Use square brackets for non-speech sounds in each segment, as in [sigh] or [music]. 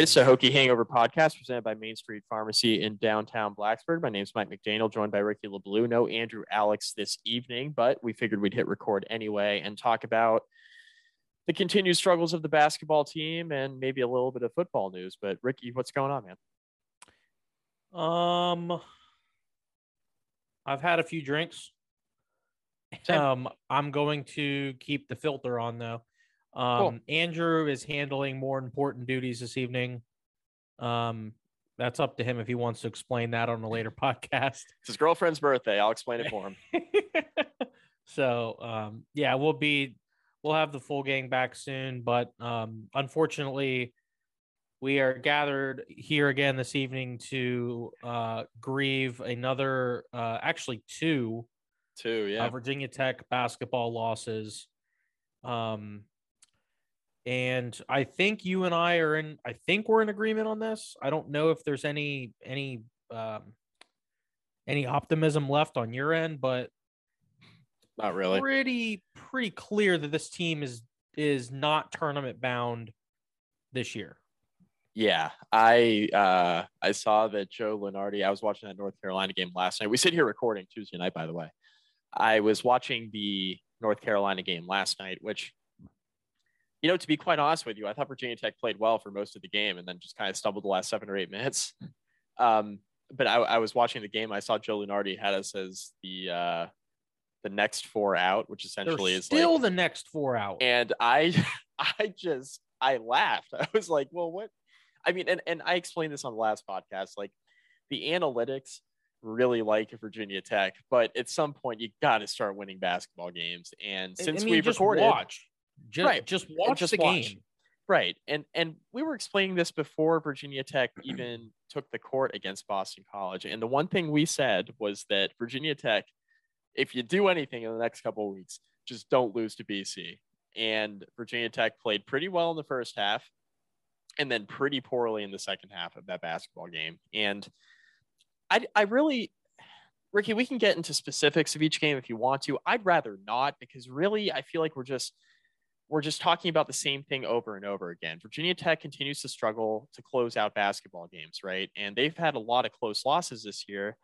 right, it's a Hokie Hangover podcast presented by Main Street Pharmacy in downtown Blacksburg. My name is Mike McDaniel, joined by Ricky LeBlue. No Andrew Alex this evening, but we figured we'd hit record anyway and talk about the continued struggles of the basketball team and maybe a little bit of football news. But Ricky, what's going on, man? Um, I've had a few drinks. Same. Um, I'm going to keep the filter on though. Um, Cool. Andrew is handling more important duties this evening. Um, that's up to him if he wants to explain that on a later [laughs] podcast. It's his girlfriend's birthday. I'll explain it for him. [laughs] so um yeah we'll be we'll have the full gang back soon but um unfortunately we are gathered here again this evening to uh grieve another uh actually two Too, uh, yeah. virginia tech basketball losses um and i think you and i are in i think we're in agreement on this i don't know if there's any any um any optimism left on your end but Not really. pretty pretty clear that this team is is not tournament bound this year. Yeah, I uh, I saw that Joe Lunardi. I was watching that North Carolina game last night. We sit here recording Tuesday night, by the way. I was watching the North Carolina game last night, which, you know, to be quite honest with you, I thought Virginia Tech played well for most of the game, and then just kind of stumbled the last seven or eight minutes. [laughs] Um, but I, I was watching the game. I saw Joe Lunardi had us as the uh, the next four out, which essentially They're is still like the next four out. and I [laughs] I just I laughed. [laughs] I was like, well, what? I mean, and and I explained this on the last podcast. Like the analytics really like Virginia Tech, but at some point you got to start winning basketball games. And since I mean, we've recorded, watch, just Right, just watch just the watch. game. right? And and we were explaining this before Virginia Tech [clears throat] even took the court against Boston College. And the one thing we said was that Virginia Tech, if you do anything in the next couple of weeks, just don't lose to BC. And Virginia Tech played pretty well in the first half and then pretty poorly in the second half of that basketball game. And I, I really, Ricky, we can get into specifics of each game if you want to. I'd rather not because really I feel like we're just we're just talking about the same thing over and over again. Virginia Tech continues to struggle to close out basketball games, right? And they've had a lot of close losses this year.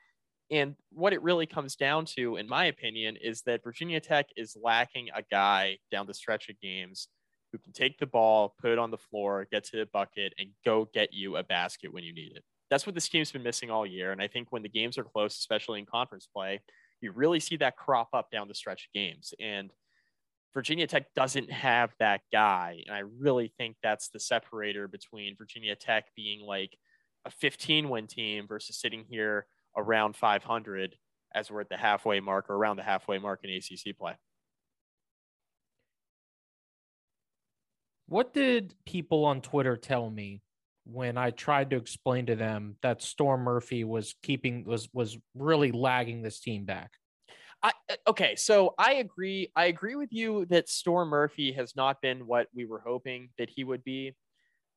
And what it really comes down to, in my opinion, is that Virginia Tech is lacking a guy down the stretch of games who can take the ball, put it on the floor, get to the bucket, and go get you a basket when you need it. That's what this team's been missing all year. And I think when the games are close, especially in conference play, you really see that crop up down the stretch of games. And Virginia Tech doesn't have that guy. And I really think that's the separator between Virginia Tech being like a 15 win team versus sitting here around 500 as we're at the halfway mark or around the halfway mark in ACC play. What did people on Twitter tell me when I tried to explain to them that Storm Murphy was keeping was was really lagging this team back? I, uh, okay, so I agree. I agree with you that Storm Murphy has not been what we were hoping that he would be,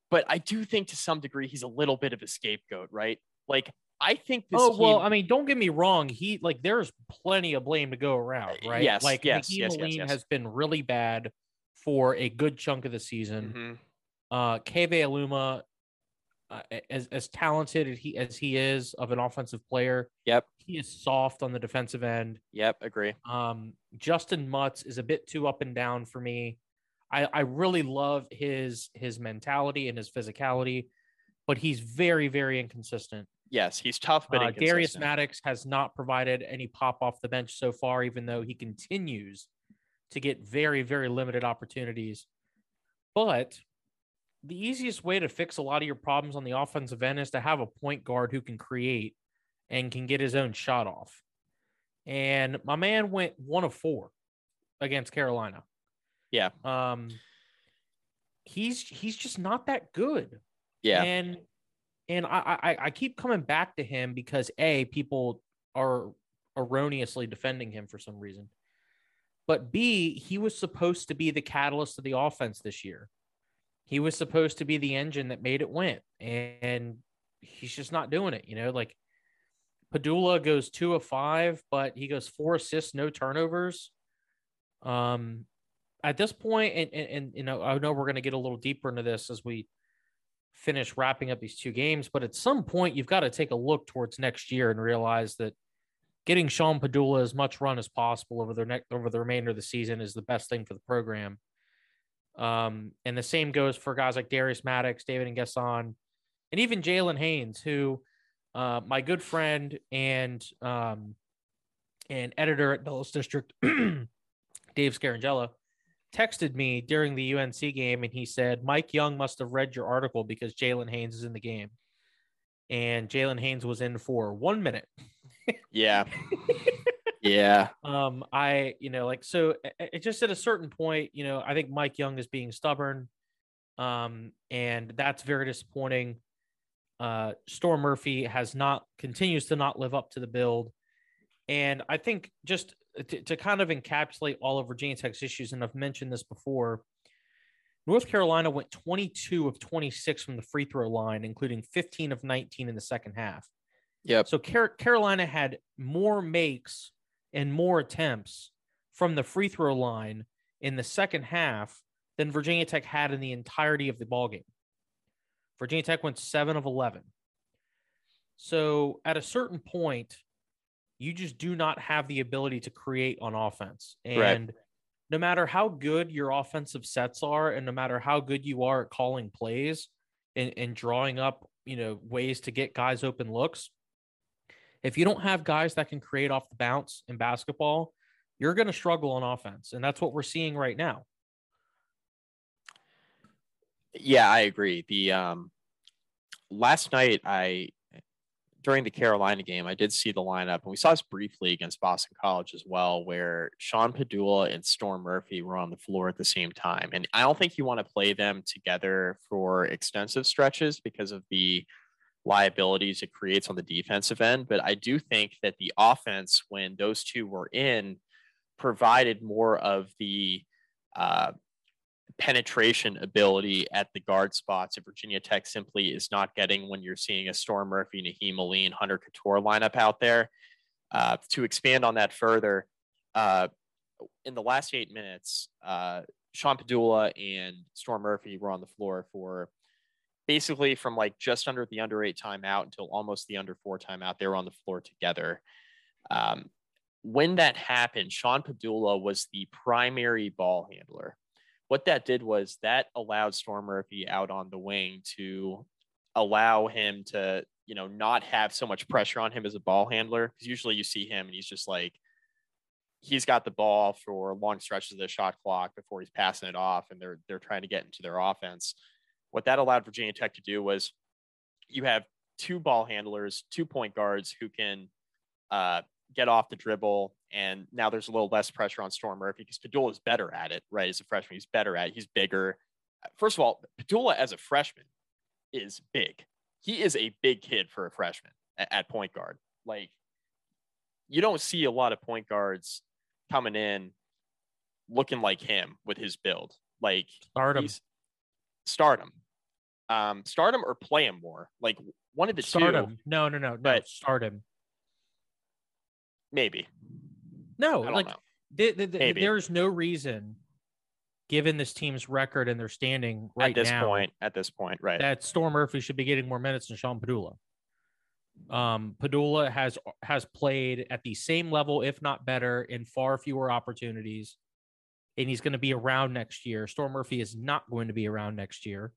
but I do think to some degree he's a little bit of a scapegoat, right? Like I think this. oh well, team- I mean, don't get me wrong. He like there's plenty of blame to go around, Uh, right? yes, like yes, yes, yes, yes. has been really bad for a good chunk of the season. Mhm. Uh, Keve Aluma, uh, as as talented as he as he is of an offensive player, Yep. he is soft on the defensive end. Yep, agree. Um, Justin Mutts is a bit too up and down for me. I, I really love his his mentality and his physicality, but he's very very inconsistent. Yes, he's tough, but Uh, Darius. Maddox has not provided any pop off the bench so far, even though he continues to get very very limited opportunities. But the easiest way to fix a lot of your problems on the offensive end is to have a point guard who can create and can get his own shot off. And my man went one of four against Carolina. Yeah. Um he's he's just not that good. Yeah, And and I, I I keep coming back to him because A, people are erroneously defending him for some reason. But B, he was supposed to be the catalyst of the offense this year. He was supposed to be the engine that made it win. And he's just not doing it. You know, like Pedulla goes two of five, but he goes four assists, no turnovers. Um, at this point, and, and, and you know, I know we're going to get a little deeper into this as we finish wrapping up these two games. But at some point, you've got to take a look towards next year and realize that getting Sean Pedulla as much run as possible over the next over the remainder of the season is the best thing for the program. Um, and the same goes for guys like Darius Maddox, David and N'Guessan, and even Jalen Haynes, who uh, my good friend and um, and editor at Dulles District, [clears throat] Dave Scarangella, texted me during the UNC game, and he said Mike Young must have read your article because Jalen Haynes is in the game, and Jalen Haynes was in for one minute. yeah. [laughs] yeah. [laughs] Um, I, you know, like so it just at a certain point, you know, I think Mike Young is being stubborn. Um, and that's very disappointing. Uh, Storm Murphy has not continues to not live up to the build. And I think just to, to kind of encapsulate all of Virginia Tech's issues, and I've mentioned this before, North Carolina went 22 of 26 from the free throw line, including 15 of 19 in the second half. Yep. So Car- Carolina had more makes and more attempts from the free throw line in the second half than Virginia Tech had in the entirety of the ball game. Virginia Tech went 7 of 11. So at a certain point, you just do not have the ability to create on offense. And right. no matter how good your offensive sets are, and no matter how good you are at calling plays and, and drawing up, you know, ways to get guys open looks, if you don't have guys that can create off the bounce in basketball, you're going to struggle on offense. And that's what we're seeing right now. Yeah, I agree. The um last night I during the Carolina game, I did see the lineup, and we saw this briefly against Boston College as well, where Sean Pedulla and Storm Murphy were on the floor at the same time. And I don't think you want to play them together for extensive stretches because of the liabilities it creates on the defensive end. But I do think that the offense, when those two were in, provided more of the uh, penetration ability at the guard spots that Virginia Tech simply is not getting when you're seeing a Storm Murphy, Nahiem Alleyne, Hunter Cattoor lineup out there. Uh, to expand on that further, uh, in the last eight minutes, uh, Sean Pedulla and Storm Murphy were on the floor for basically from like just under the under eight timeout until almost the under four timeout, they were on the floor together. Um, when that happened, Sean Pedulla was the primary ball handler. What that did was that allowed Storm Murphy out on the wing to allow him to, you know, not have so much pressure on him as a ball handler. Because usually you see him and he's just like, he's got the ball for long stretches of the shot clock before he's passing it off, and they're they're trying to get into their offense. What that allowed Virginia Tech to do was you have two ball handlers, two point guards who can uh, get off the dribble. And now there's a little less pressure on Storm Murphy because Pedulla is better at it, right? As a freshman, he's better at it. He's bigger. First of all, Pedulla as a freshman is big. He is a big kid for a freshman at, at point guard. Like, you don't see a lot of point guards coming in looking like him with his build. Like, stardom. stardom um, start him or play him more. Like one of the start two. Him. No, no, no, but no. Start him. Maybe. No, like the, the, the, there's no reason, given this team's record and their standing right at this now, point, at this point, right, that Storm Murphy should be getting more minutes than Sean Pedulla. Um, Pedulla has has played at the same level, if not better, in far fewer opportunities, and he's going to be around next year. Storm Murphy is not going to be around next year.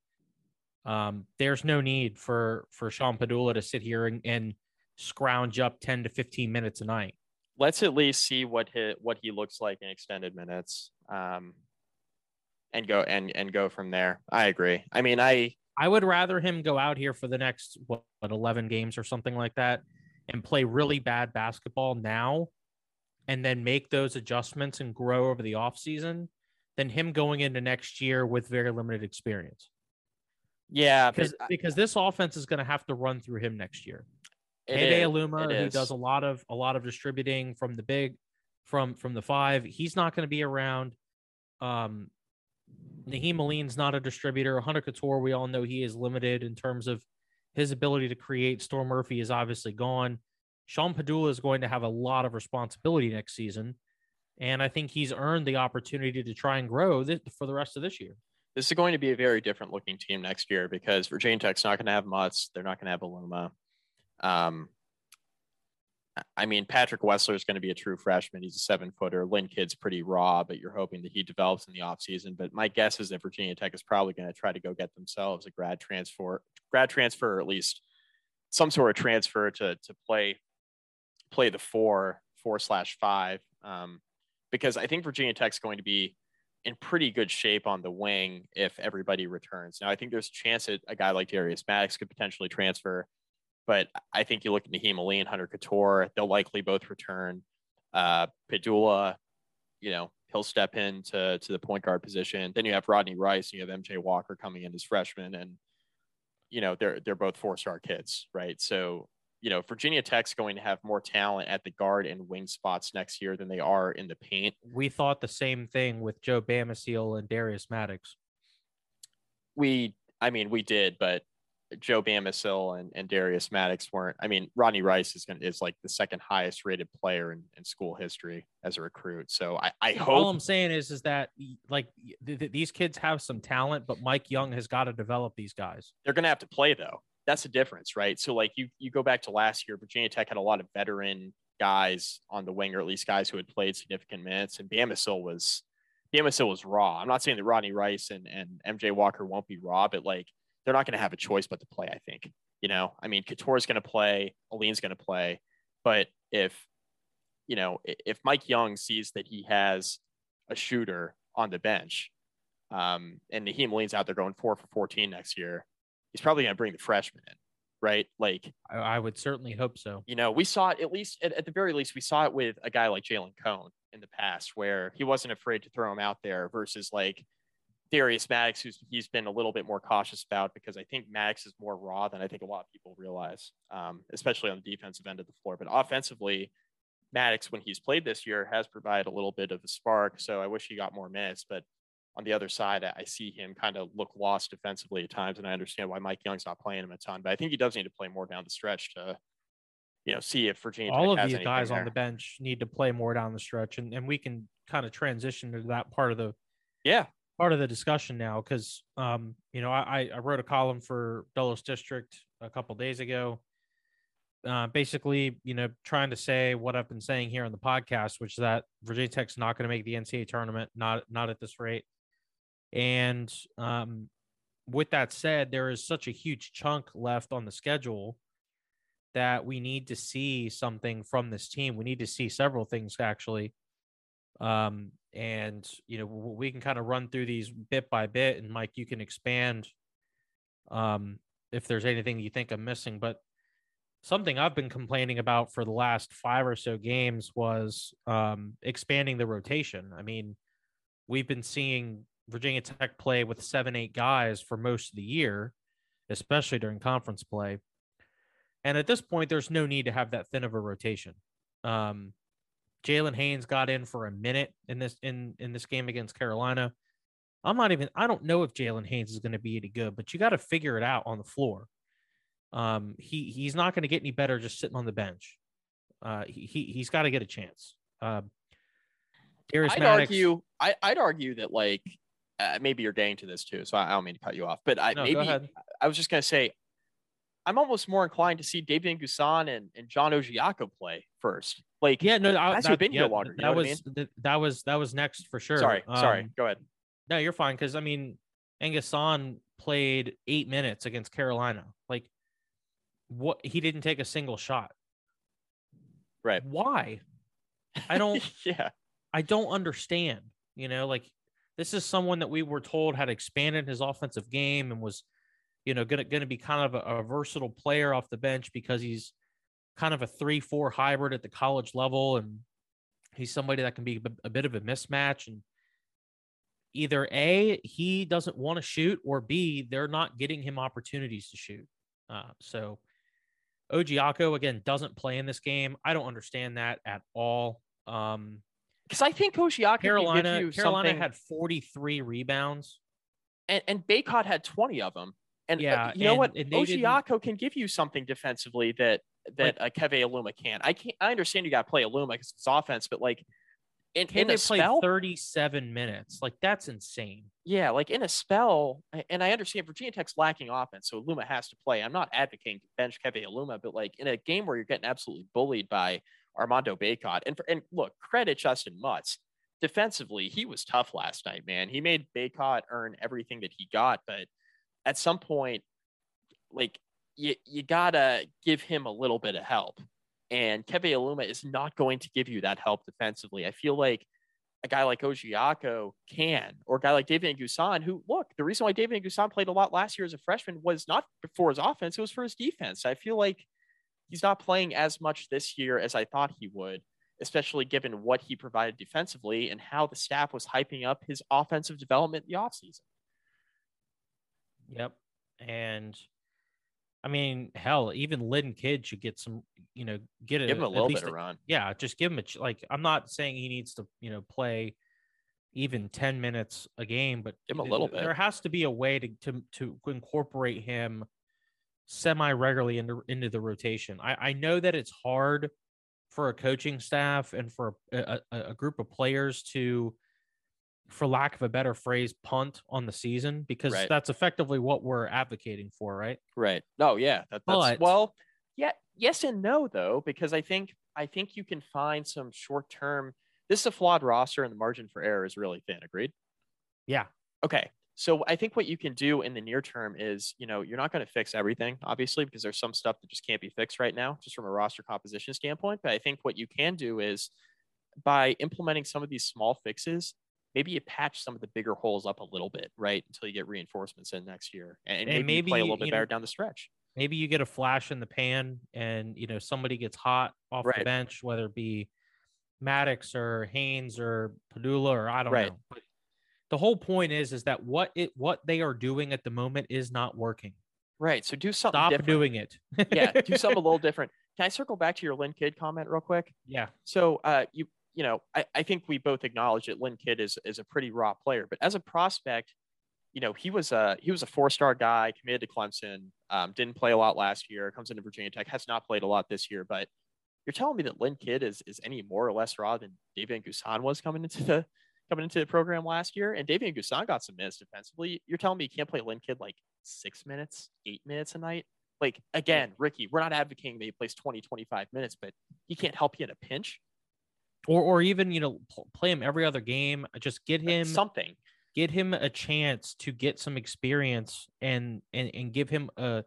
Um, there's no need for for Sean Pedulla to sit here and, and scrounge up 10 to 15 minutes a night. Let's at least see what he, what he looks like in extended minutes. Um, and go and and go from there. I agree. I mean, I I would rather him go out here for the next what, what 11 games or something like that and play really bad basketball now and then make those adjustments and grow over the offseason than him going into next year with very limited experience. Yeah, because because this offense is going to have to run through him next year. Ade Aluma, who does a lot of a lot of distributing from the big, from from the five, he's not going to be around. Um, Nahiem Alleyne's not a distributor. Hunter Cattoor, we all know he is limited in terms of his ability to create. Storm Murphy is obviously gone. Sean Pedulla is going to have a lot of responsibility next season, and I think he's earned the opportunity to try and grow th- for the rest of this year. This is going to be a very different looking team next year because Virginia Tech's not going to have Mutts. They're not going to have Aluma. Um, I mean, Patrick Wessler is going to be a true freshman. He's a seven footer. Lynn Kidd's pretty raw, but you're hoping that he develops in the offseason. But my guess is that Virginia Tech is probably going to try to go get themselves a grad transfer, grad transfer, or at least some sort of transfer to to play play the four four slash five. Um, because I think Virginia Tech's going to be in pretty good shape on the wing if everybody returns. Now I think there's a chance that a guy like Darius Maddox could potentially transfer but I think you look at Nahiem Ali and Hunter Cattoor, they'll likely both return. Uh, Pedulla, you know, he'll step into to the point guard position. Then you have Rodney Rice, and you have MJ Walker coming in as freshman, and you know they're they're both four star kids, right? So you know Virginia Tech's going to have more talent at the guard and wing spots next year than they are in the paint. We thought the same thing with Joe Bamisile and Darius Maddox. We, I mean, we did, but Joe Bamisile and, and Darius Maddox weren't. I mean, Rodney Rice is gonna, is like the second highest rated player in, in school history as a recruit. So I, I hope. All I'm saying is is that like th- th- these kids have some talent, but Mike Young has got to develop these guys. They're going to have to play though. That's the difference, right? So like you you go back to last year, Virginia Tech had a lot of veteran guys on the wing, or at least guys who had played significant minutes, and Bamisile was Bamisile was raw. I'm not saying that Rodney Rice and and MJ Walker won't be raw, but like they're not going to have a choice but to play. I think. You know, I mean, Cattoor's going to play, Alleyne's going to play, but if you know, if Mike Young sees that he has a shooter on the bench, um, and Nahiem Alleyne's out there going four for 14 next year, he's probably going to bring the freshman in, right? Like, I, I, would certainly hope so. You know, we saw it at least, at, at the very least, we saw it with a guy like Jalen Cone in the past where he wasn't afraid to throw him out there versus like Darius Maddox, who's he's been a little bit more cautious about because I think Maddox is more raw than I think a lot of people realize, um, especially on the defensive end of the floor. But offensively, Maddox, when he's played this year, has provided a little bit of a spark. So I wish he got more minutes. But on the other side, I see him kind of look lost defensively at times, and I understand why Mike Young's not playing him a ton. But I think he does need to play more down the stretch to, you know, see if Virginia. All Tech of these guys there. on the bench need to play more down the stretch, and and we can kind of transition to that part of the yeah part of the discussion now because um, you know I, I wrote a column for Dulles District a couple days ago, uh, basically you know trying to say what I've been saying here on the podcast, which is that Virginia Tech's not going to make the NCAA tournament, not not at this rate. And um, with that said, there is such a huge chunk left on the schedule that we need to see something from this team. We need to see several things actually. Um, and you know we can kind of run through these bit by bit and mike you can expand um if there's anything you think i'm missing but something i've been complaining about for the last five or so games was um expanding the rotation i mean we've been seeing virginia tech play with seven eight guys for most of the year especially during conference play and at this point there's no need to have that thin of a rotation um Jalen Haynes got in for a minute in this in in this game against Carolina. I'm not even. I don't know if Jalen Haynes is going to be any good, but you got to figure it out on the floor. Um, he he's not going to get any better just sitting on the bench. Uh, he, he he's got to get a chance. Uh, Darius I'd Maddox, argue. I, I'd argue that like uh, maybe you're getting to this too, so I, I, don't mean to cut you off, but I no, maybe I was just going to say I'm almost more inclined to see David N'Guessan and, and John Ojiako play first. Like, yeah, no, I, that's that, been yeah, longer. That was I mean? that was that was next for sure. Sorry, um, sorry. Go ahead. No, you're fine because I mean, N'Guessan played eight minutes against Carolina. Like, what? He didn't take a single shot. Right. Why? I don't. [laughs] yeah. I don't understand. You know, like this is someone that we were told had expanded his offensive game and was you know, to gonna be kind of a, a, versatile player off the bench because he's kind of a three four hybrid at the college level, and he's somebody that can be a bit of a mismatch. And either a he doesn't want to shoot, or b they're not getting him opportunities to shoot. Uh, so Ojiako again doesn't play in this game. I don't understand that at all. Um, because I think Ojiako Carolina Carolina had 43 rebounds. And, and Bacot had 20 of them. And uh, yeah, uh, you know what? Ojiako can give you something defensively that that like, uh, Keve Aluma can't. I can't. I understand you got to play Aluma because it's offense, but like in, Can in they a play spell, 37 minutes? Like that's insane. yeah, like in a spell, and I understand Virginia Tech's lacking offense, so Aluma has to play. I'm not advocating to bench Keve Aluma, but like in a game where you're getting absolutely bullied by Armando Bacot, and for, and look, credit Justin Mutts. Defensively, he was tough last night, man. He made Bacot earn everything that he got, but at some point, like you, you gotta give him a little bit of help. And Keve Aluma is not going to give you that help defensively. I feel like a guy like Ojiako can, or a guy like David N'Guessan, who look, the reason why David N'Guessan played a lot last year as a freshman was not for his offense, it was for his defense. I feel like he's not playing as much this year as I thought he would, especially given what he provided defensively and how the staff was hyping up his offensive development the offseason. Yep. And I mean, hell, even Lynn Kidd should get some, you know, get Give him a at little least bit of run. yeah, just give him a like. I'm not saying he needs to, you know, play even 10 minutes a game, but Give him a little bit. There has to be a way to to to incorporate him semi regularly into into the rotation. I I know that it's hard for a coaching staff and for a, a, a group of players to for lack of a better phrase punt on the season because Right. that's effectively what we're advocating for right Right. No, yeah. That, that's But- well, yeah, yes and no though, because I think I think you can find some short term. This is a flawed roster, and the margin for error is really thin. Agreed. yeah Okay. So I think what you can do in the near term is, you know, you're not going to fix everything, obviously, because there's some stuff that just can't be fixed right now, just from a roster composition standpoint. But I think what you can do is by implementing some of these small fixes, maybe you patch some of the bigger holes up a little bit, right? Until you get reinforcements in next year. And, And maybe, you play a little bit you know, better down the stretch. maybe you get a flash in the pan and you know somebody gets hot off the bench whether it be Maddox or Haynes or Pedulla or I don't Right. know but the whole point is is that what it what they are doing at the moment is not working Right. So do something stop different. doing it yeah, do something a little [laughs] different. Can I circle back to your Lynn Kidd comment real quick? yeah So uh, you you know, I, I think we both acknowledge that Lynn Kidd is is a pretty raw player, but as a prospect, you know, he was a he was a four star guy, committed to Clemson, um, didn't play a lot last year, comes into Virginia Tech, has not played a lot this year, but you're telling me that Lynn Kidd is is any more or less raw than David N'Guessan was coming into the coming into the program last year, and David N'Guessan got some minutes defensively. You're telling me you can't play Lynn Kidd like six minutes, eight minutes a night? Like again, Ricky, we're not advocating that he plays 20, 25 minutes, but he can't help you in a pinch. or or even you know pl- play him every other game just get him something. get him a chance to get some experience and and and give him a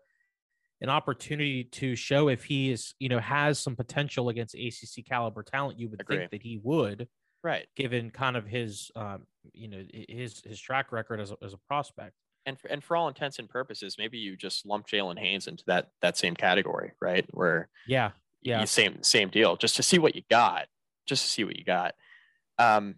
an opportunity to show if he is you know has some potential against ACC caliber talent. You would think that he would, Right. given kind of his um you know his his track record as a, as a prospect. And for, and for all intents and purposes, maybe you just lump Jalen Haynes into that that same category, right? Where Yeah, yeah. same same deal, just to see what you got, just to see what you got. Um,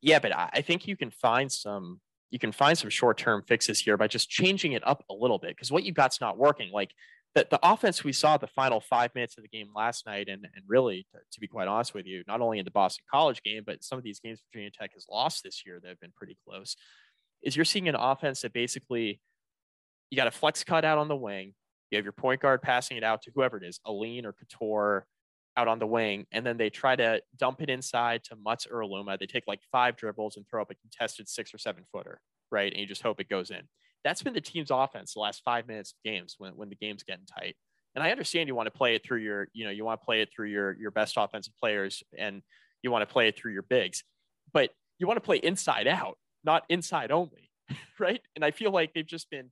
yeah, but I, I think you can find some you can find some short term fixes here by just changing it up a little bit because what you got's not working. Like the the offense we saw the final five minutes of the game last night, and and really to, to be quite honest with you, not only in the Boston College game, but some of these games Virginia Tech has lost this year that have been pretty close. Is you're seeing an offense that basically you got a flex cut out on the wing. You have your point guard passing it out to whoever it is, Alleyne or Cattoor out on the wing. And then they try to dump it inside to Mutts or Aluma. They take like five dribbles and throw up a contested six or seven footer, right? And you just hope it goes in. That's been the team's offense the last five minutes of games when, when the game's getting tight. And I understand you want to play it through your, you know, you want to play it through your your best offensive players and you want to play it through your bigs, but you want to play inside out, not inside only, [laughs] right? And I feel like they've just been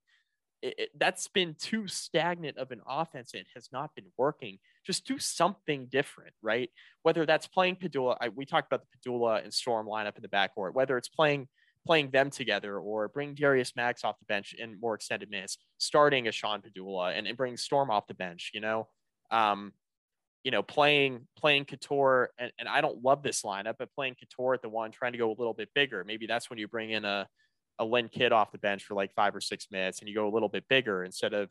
it, it- that's been too stagnant of an offense. It has not been working. Just do something different, right? Whether that's playing Pedulla, I, we talked about the Pedulla and Storm lineup in the backcourt. Whether it's playing playing them together or bring Darius Max off the bench in more extended minutes, starting a Sean Pedulla and, and bring Storm off the bench. You know, um, you know, playing playing Cattoor and, and I don't love this lineup, but playing Cattoor at the one, trying to go a little bit bigger. Maybe that's when you bring in a a Lynn Kidd off the bench for like five or six minutes, and you go a little bit bigger instead of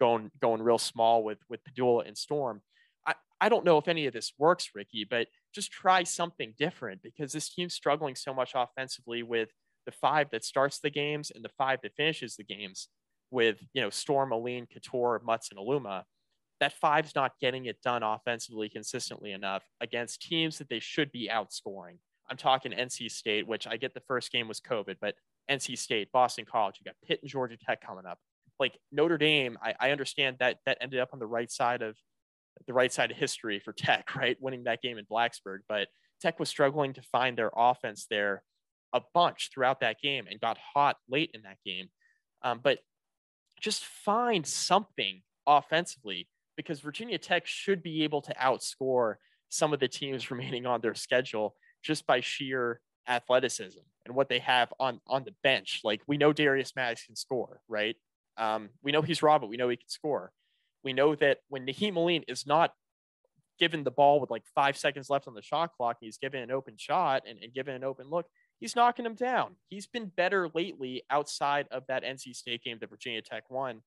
going going real small with with Pedulla and Storm. I I don't know if any of this works, Ricky, but just try something different because this team's struggling so much offensively with the five that starts the games and the five that finishes the games with you know Storm, Alleyne, Cattoor, Mutts, and Aluma. That five's not getting it done offensively consistently enough against teams that they should be outscoring I'm talking NC State, which I get the first game was COVID, but NC State, Boston College, you got Pitt and Georgia Tech coming up. Like Notre Dame, I, I understand that that ended up on the right side of the right side of history for Tech, [laughs] right? Winning that game in Blacksburg. But Tech was struggling to find their offense there a bunch throughout that game and got hot late in that game. Um, but just find something offensively because Virginia Tech should be able to outscore some of the teams [laughs] remaining on their schedule just by sheer athleticism and what they have on on the bench. Like we know Darius Maddox can score, right? Um, we know he's raw, but we know he can score. We know that when Nahiem Alleyne is not given the ball with like five seconds left on the shot clock, he's given an open shot and, and given an open look, he's knocking him down. He's been better lately outside of that NC State game that Virginia Tech won.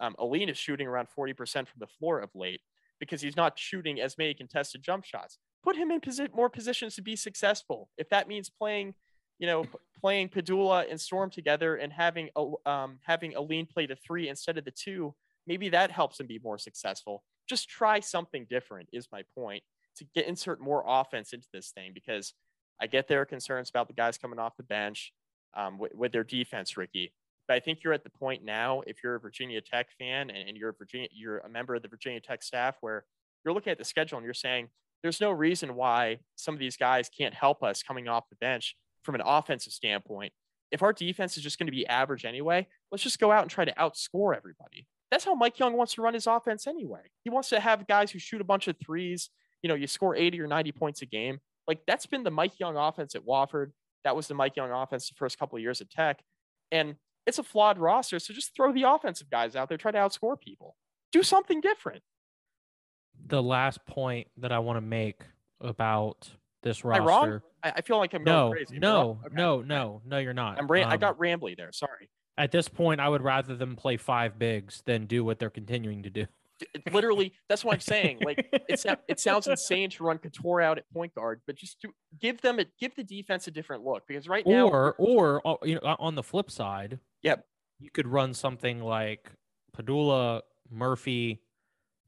Um, Alleyne is shooting around 40% from the floor of late because he's not shooting as many contested jump shots. Put him in posi- more positions to be successful. If that means playing, you know, playing Pedulla and Storm together and having um, having Alleyne play the three instead of the two, maybe that helps him be more successful. Just try something different. Is my point to get insert more offense into this thing because I get there are concerns about the guys coming off the bench um, with, with their defense, Ricky. But I think you're at the point now, if you're a Virginia Tech fan and, and you're a Virginia, you're a member of the Virginia Tech staff, where you're looking at the schedule and you're saying, there's no reason why some of these guys can't help us coming off the bench from an offensive standpoint. If our defense is just going to be average anyway, let's just go out and try to outscore everybody. That's how Mike Young wants to run his offense anyway. He wants to have guys who shoot a bunch of threes. You know, you score 80 or 90 points a game. Like that's been the Mike Young offense at Wofford. That was the Mike Young offense the first couple of years at Tech. And it's a flawed roster. So just throw the offensive guys out there, try to outscore people. Do something different. The last point that I want to make about this roster. Am I wrong? I, feel like I'm no, crazy. No, okay. no, no, no, you're not. I'm ra- um, I got rambly there. Sorry. At this point, I would rather them play five bigs than do what they're continuing to do. [laughs] Literally, that's what I'm saying. Like it's it sounds insane to run Cattoor out at point guard, but just to give them a give the defense a different look because right now, or or uh, you know, on the flip side, yep, you could run something like Pedulla Murphy,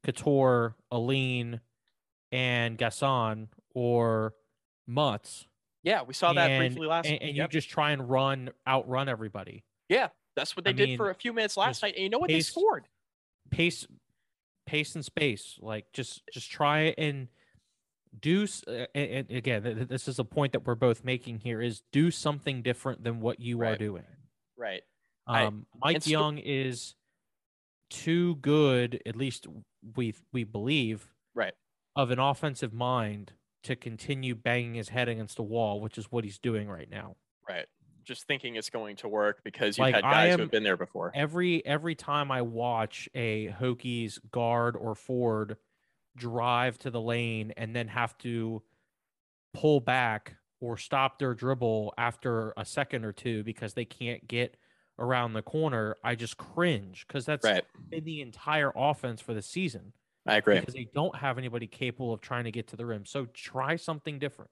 Cattoor, Alleyne and Gasson, or Mutts. Yeah, we saw that briefly last. And, and yep. you just try and run outrun everybody. Yeah, that's what they I did mean, for a few minutes last night. And you know what? Pace, they scored. Pace pace and space. Like just just try and do. Uh, and again, this is a point that we're both making here: is do something different than what you right. are doing. Right. Um, I, Mike Young is too good, at least we we believe, right, of an offensive mind to continue banging his head against the wall, which is what he's doing right now. Right just thinking it's going to work because you've like, had guys am, who have been there before. Every every time I watch a Hokies guard or Ford drive to the lane and then have to pull back or stop their dribble after a second or two because they can't get around the corner, I just cringe because that's right. been the entire offense for the season. I agree. Because they don't have anybody capable of trying to get to the rim. So try something different.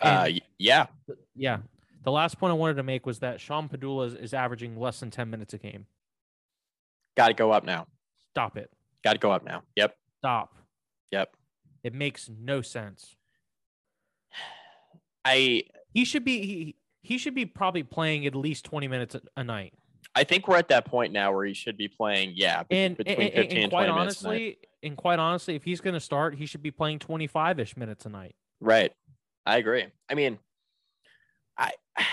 Uh, yeah, yeah. The last point I wanted to make was that Sean Pedulla is, is averaging less than ten minutes a game. Got to go up now. Stop it. Got to go up now. Yep. Stop. Yep. It makes no sense. I he should be he, he should be probably playing at least 20 minutes a, a night. I think we're at that point now where he should be playing, yeah, and, between and, 15 and, and quite honestly, and quite honestly, if he's going to start, he should be playing 25 ish minutes a night. Right. I agree. I mean, I [sighs]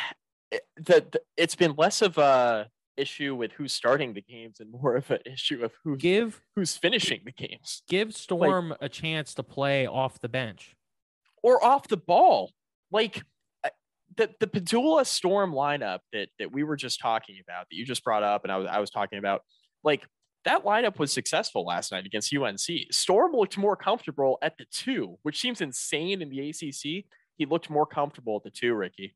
the, the it's been less of a issue with who's starting the games and more of an issue of who give who's finishing the games. Give Storm like, a chance to play off the bench or off the ball. Like uh, the the Pedulla Storm lineup that that we were just talking about that you just brought up and I was I was talking about like that lineup was successful last night against UNC. Storm looked more comfortable at the two, which seems insane in the ACC. He looked more comfortable at the two, Ricky.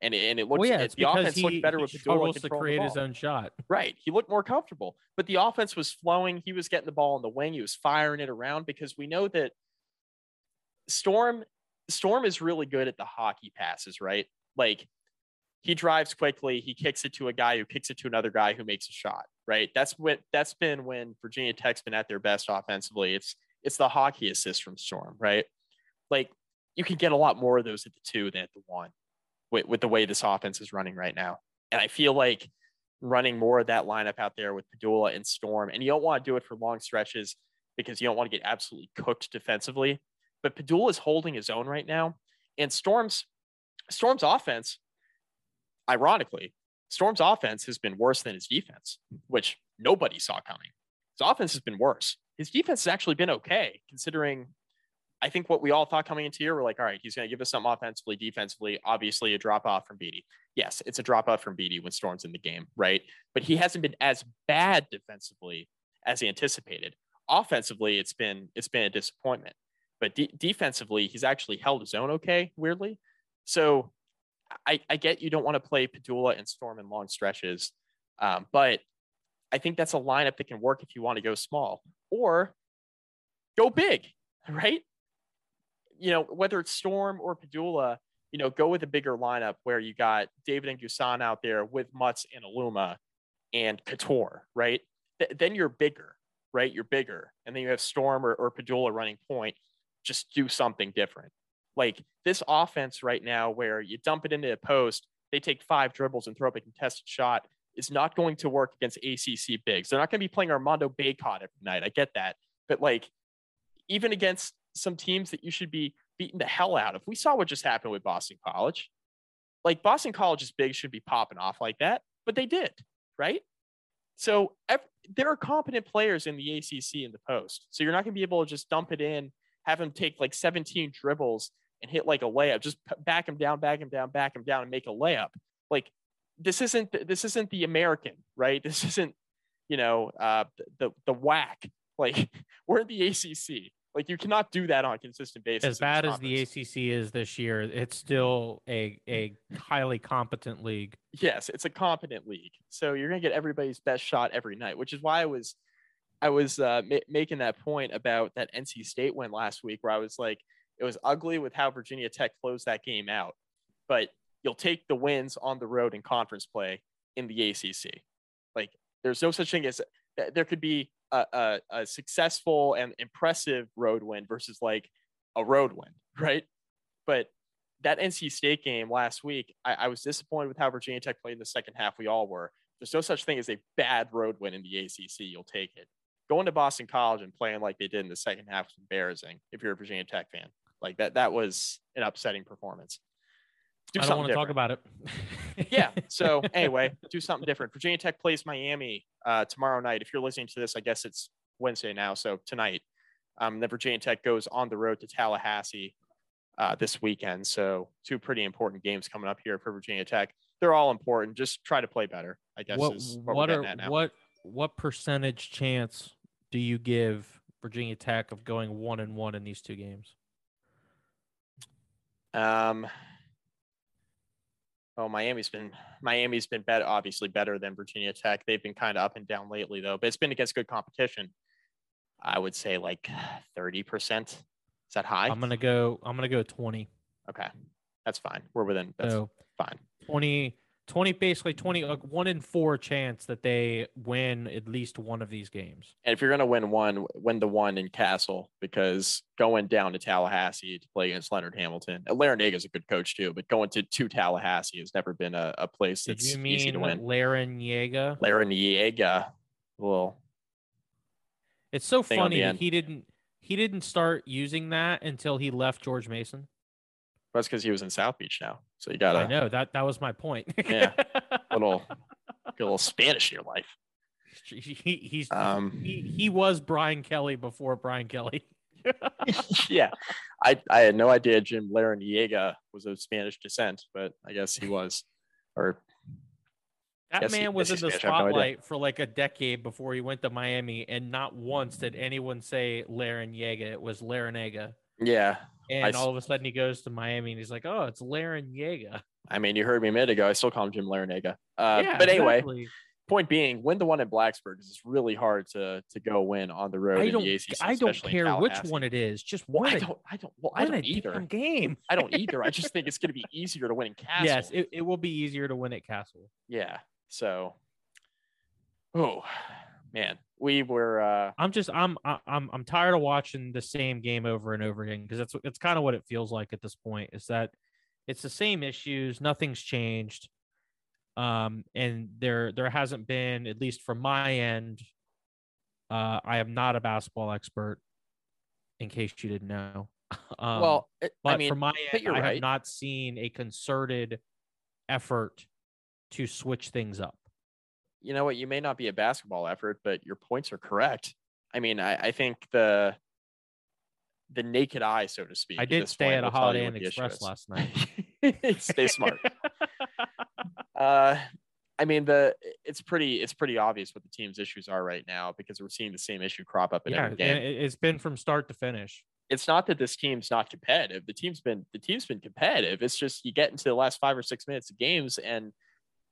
And, and it looked well, yeah, it's the offense he, looked better he with struggles to create his own shot. Right. He looked more comfortable. But the offense was flowing. He was getting the ball on the wing. He was firing it around because we know that Storm Storm is really good at the hockey passes, right? Like he drives quickly, he kicks it to a guy who kicks it to another guy who makes a shot, right? That's what that's been when Virginia Tech's been at their best offensively. It's it's the hockey assist from Storm, right? Like you can get a lot more of those at the two than at the one with, with the way this offense is running right now. And I feel like running more of that lineup out there with Pedulla and Storm, and you don't want to do it for long stretches because you don't want to get absolutely cooked defensively. But Pedulla is holding his own right now, and Storm's Storm's offense, ironically, Storm's offense has been worse than his defense, which nobody saw coming. His offense has been worse. His defense has actually been okay, considering I think what we all thought coming into here, we're like, all right, he's going to give us something offensively, defensively. Obviously, a drop off from Bede. Yes, it's a drop off from Bede when Storm's in the game, right? But he hasn't been as bad defensively as he anticipated. Offensively, it's been it's been a disappointment. But de- defensively, he's actually held his own okay, weirdly. So I, I get you don't want to play Pedulla and Storm in long stretches, um, but I think that's a lineup that can work if you want to go small or go big, [laughs] right? You know, whether it's Storm or Pedulla, you know, go with a bigger lineup where you got David and N'Guessan out there with Mutts and Aluma and Cattoor, right? Th- then you're bigger, right? You're bigger. And then you have Storm or, or Pedulla running point. Just do something different. Like this offense right now, where you dump it into a post, they take five dribbles and throw up a contested shot, is not going to work against ACC bigs. They're not going to be playing Armando Bacot every night. I get that. But like, even against some teams that you should be beating the hell out of. We saw what just happened with Boston College. Like Boston College's big should be popping off like that, but they did, right? So every, there are competent players in the ACC in the post. So you're not going to be able to just dump it in, have them take like 17 dribbles and hit like a layup. Just back him down, back him down, back him down, and make a layup. Like this isn't this isn't the American, right? [laughs] This isn't you know uh, the the WAC. Like [laughs] we're in the ACC. Like you cannot do that on a consistent basis. As bad as the ACC is this year, it's still a a highly competent league. Yes, it's a competent league. So you're gonna get everybody's best shot every night, which is why I was I was uh, ma- making that point about that NC State win last week, where I was like, it was ugly with how Virginia Tech closed that game out, but you'll take the wins on the road in conference play in the ACC. Like there's no such thing as there could be a, a, a successful and impressive road win versus like a road win, [laughs] right? But that NC State game last week, I, I, was disappointed with how Virginia Tech played in the second half. We all were. There's no such thing as a bad road win in the ACC. You'll take it. Going to Boston College and playing like they did in the second half was embarrassing if you're a Virginia Tech fan. Like that, that was an upsetting performance. Do I don't want to talk about it. yeah. [laughs] So anyway, do something different. Virginia Tech plays Miami uh, tomorrow night. If you're listening to this, I guess it's Wednesday now. So tonight, um, the Virginia Tech goes on the road to Tallahassee uh, this weekend. So two pretty important games coming up here for Virginia Tech. They're all important. Just try to play better. I guess. What what, what are what what percentage chance do you give Virginia Tech of going one and one in these two games? Um, Oh, Miami's been Miami's been better, obviously better than Virginia Tech. They've been kind of up and down lately, though. But it's been against good competition. I would say like thirty percent. Is that high? I'm gonna go. I'm gonna go twenty. Okay, that's fine. We're within. That's so, fine. 20, 20 basically 20 like one in four chance that they win at least one of these games. And if you're going to win one win the one in Cassell because going down to tallahassee to play against leonard hamilton larrañaga is a good coach too but going to, to tallahassee has never been a, a place that's Did you mean easy to win. Larrañaga larrañaga well it's so funny that he didn't he didn't start using that until he left george mason that's because he was in South Beach now. So you gotta. I know that that was my point. yeah, [laughs] little, a little Spanish in your life. He, he's um, he, he was Brian Kelly before Brian Kelly. [laughs] yeah, I I had no idea Jim Larrañaga was of Spanish descent, but I guess he was. Or that man he, was in the spotlight no for like a decade before he went to Miami, and not once did anyone say Larrañaga. It was Larrañaga. Yeah, and I, all of a sudden he goes to Miami and he's like, "Oh, it's Larrañaga." I mean, you heard me a minute ago. I still call him Jim Larrañaga. Uh, yeah, but anyway, exactly. point being, win the one in Blacksburg is really hard to to go win on the road I don't, the ACC. I don't care which one it is. Just well, I don't. I don't. Well, I don't either. Game. I don't [laughs] either. I just think it's going to be easier to win in Cassell. Yes, it, it will be easier to win at Cassell. Yeah. So, oh, man, we were. uh I'm just I'm I'm I'm tired of watching the same game over and over again because that's it's kind of what it feels like at this point. Is that it's the same issues, nothing's changed, um, and there there hasn't been at least from my end. Uh, I am not a basketball expert, in case you didn't know. [laughs] Um, well, it- but I mean, from my end, I right. have not seen a concerted effort to switch things up. You know what? You may not be a basketball effort, but your points are correct. I mean, I, I think the the naked eye, so to speak. I did stay point at a Holiday Inn what the issue Express last night. [laughs] Stay smart. [laughs] Uh, I mean, the it's pretty it's pretty obvious what the team's issues are right now because we're seeing the same issue crop up in yeah, every game. it's been from start to finish. it's not that this team's not competitive. The team's been the team's been competitive. It's just you get into the last five or six minutes of games, and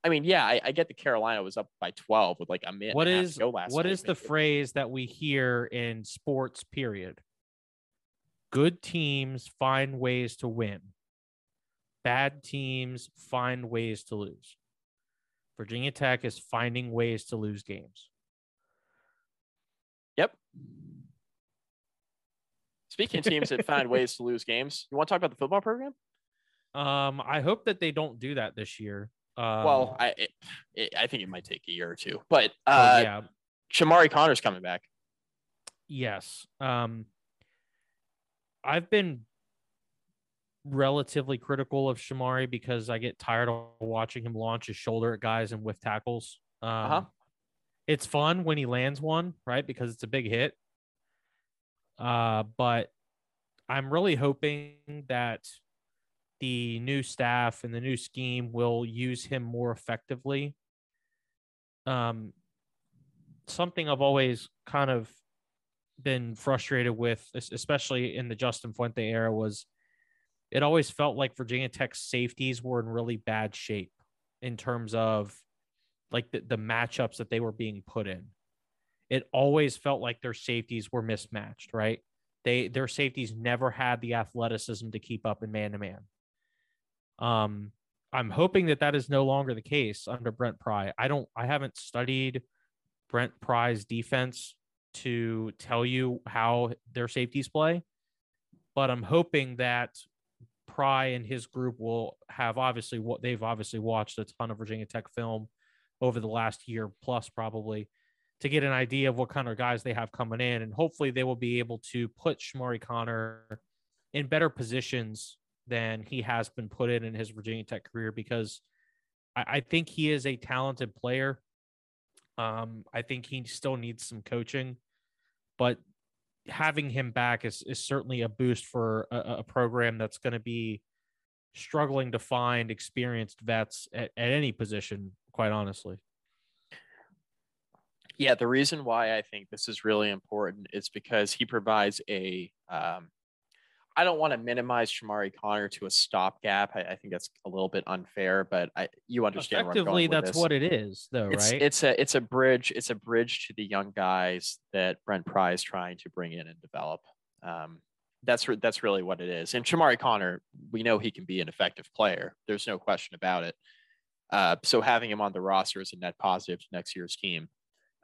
I mean, yeah, I, I get the Carolina was up by twelve with like a minute. What and a half is to go last what is the phrase that we hear in sports? Period. Good teams find ways to win. Bad teams find ways to lose. Virginia Tech is finding ways to lose games. Yep. Speaking of teams that find ways to lose games, you want to talk about the football program? [laughs] Um, I hope that they don't do that this year. Um, well, I it, it, I think it might take a year or two, but oh, uh, yeah, Chamarri Conner's coming back. Yes. Um I've been relatively critical of Chamarri because I get tired of watching him launch his shoulder at guys and with tackles. Um Uh-huh. it's fun when he lands one, right? Because it's a big hit. Uh but I'm really hoping that the new staff and the new scheme will use him more effectively. Um something I've always kind of been frustrated with, especially in the Justin Fuente era, was it always felt like Virginia Tech's safeties were in really bad shape in terms of like the, the matchups that they were being put in. It always felt like their safeties were mismatched, right? They their safeties never had the athleticism to keep up in man to man. Um, I'm hoping that that is no longer the case under Brent Pry. I don't. I haven't studied Brent Pry's defense to tell you how their safeties play, but I'm hoping that Pry and his group will have obviously what they've obviously watched a ton of Virginia Tech film over the last year plus probably to get an idea of what kind of guys they have coming in, and hopefully they will be able to put Chamarri Conner in better positions than he has been put in in his Virginia Tech career because I, I think he is a talented player. Um, I think he still needs some coaching, but having him back is, is certainly a boost for a, a program that's going to be struggling to find experienced vets at, at any position, quite honestly. Yeah, the reason why I think this is really important is because he provides a. Um, I don't want to minimize Chamarri Conner to a stopgap. I, I think that's a little bit unfair, but I you understand. Effectively, that's what it is, though, it's, right? It's a it's a bridge. It's a bridge to the young guys that Brent Pry is trying to bring in and develop. Um, that's re- that's really what it is. And Chamarri Conner, we know he can be an effective player. There's no question about it. Uh, so having him on the roster is a net positive to next year's team.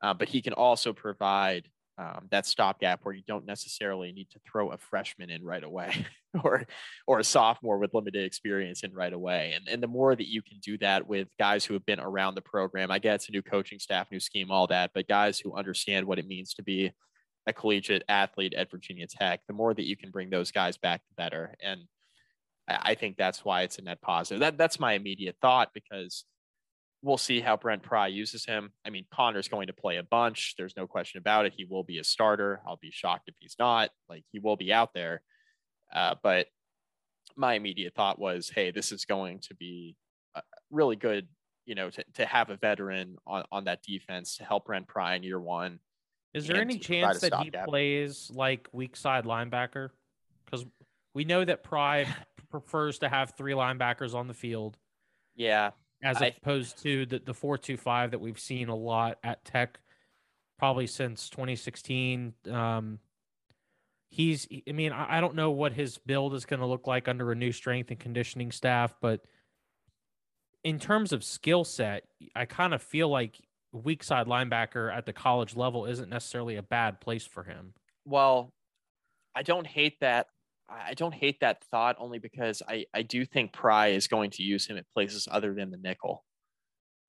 Uh, but he can also provide um, that stopgap where you don't necessarily need to throw a freshman in right away [laughs] or or a sophomore with limited experience in right away. And and the more that you can do that with guys who have been around the program, I get a new coaching staff, new scheme, all that, but guys who understand what it means to be a collegiate athlete at Virginia Tech, the more that you can bring those guys back, the better. And I think that's why it's a net positive. That that's my immediate thought because we'll see how Brent Pry uses him. I mean, Conner's going to play a bunch. There's no question about it. He will be a starter. I'll be shocked if he's not. Like he will be out there. Uh, but my immediate thought was, hey, this is going to be uh, really good. You know, to, to have a veteran on, on that defense to help Brent Pry in year one. Is there any chance that he plays like weak side linebacker? Because we know that Pry [laughs] prefers to have three linebackers on the field Yeah, as I- opposed to the, the 425 that we've seen a lot at Tech probably since 2016. Um, he's, I mean, I, I don't know what his build is going to look like under a new strength and conditioning staff, but in terms of skill set, I kind of feel like weak side linebacker at the college level isn't necessarily a bad place for him. Well, I don't hate that. I don't hate that thought only because I, I do think Pry is going to use him at places other than the nickel.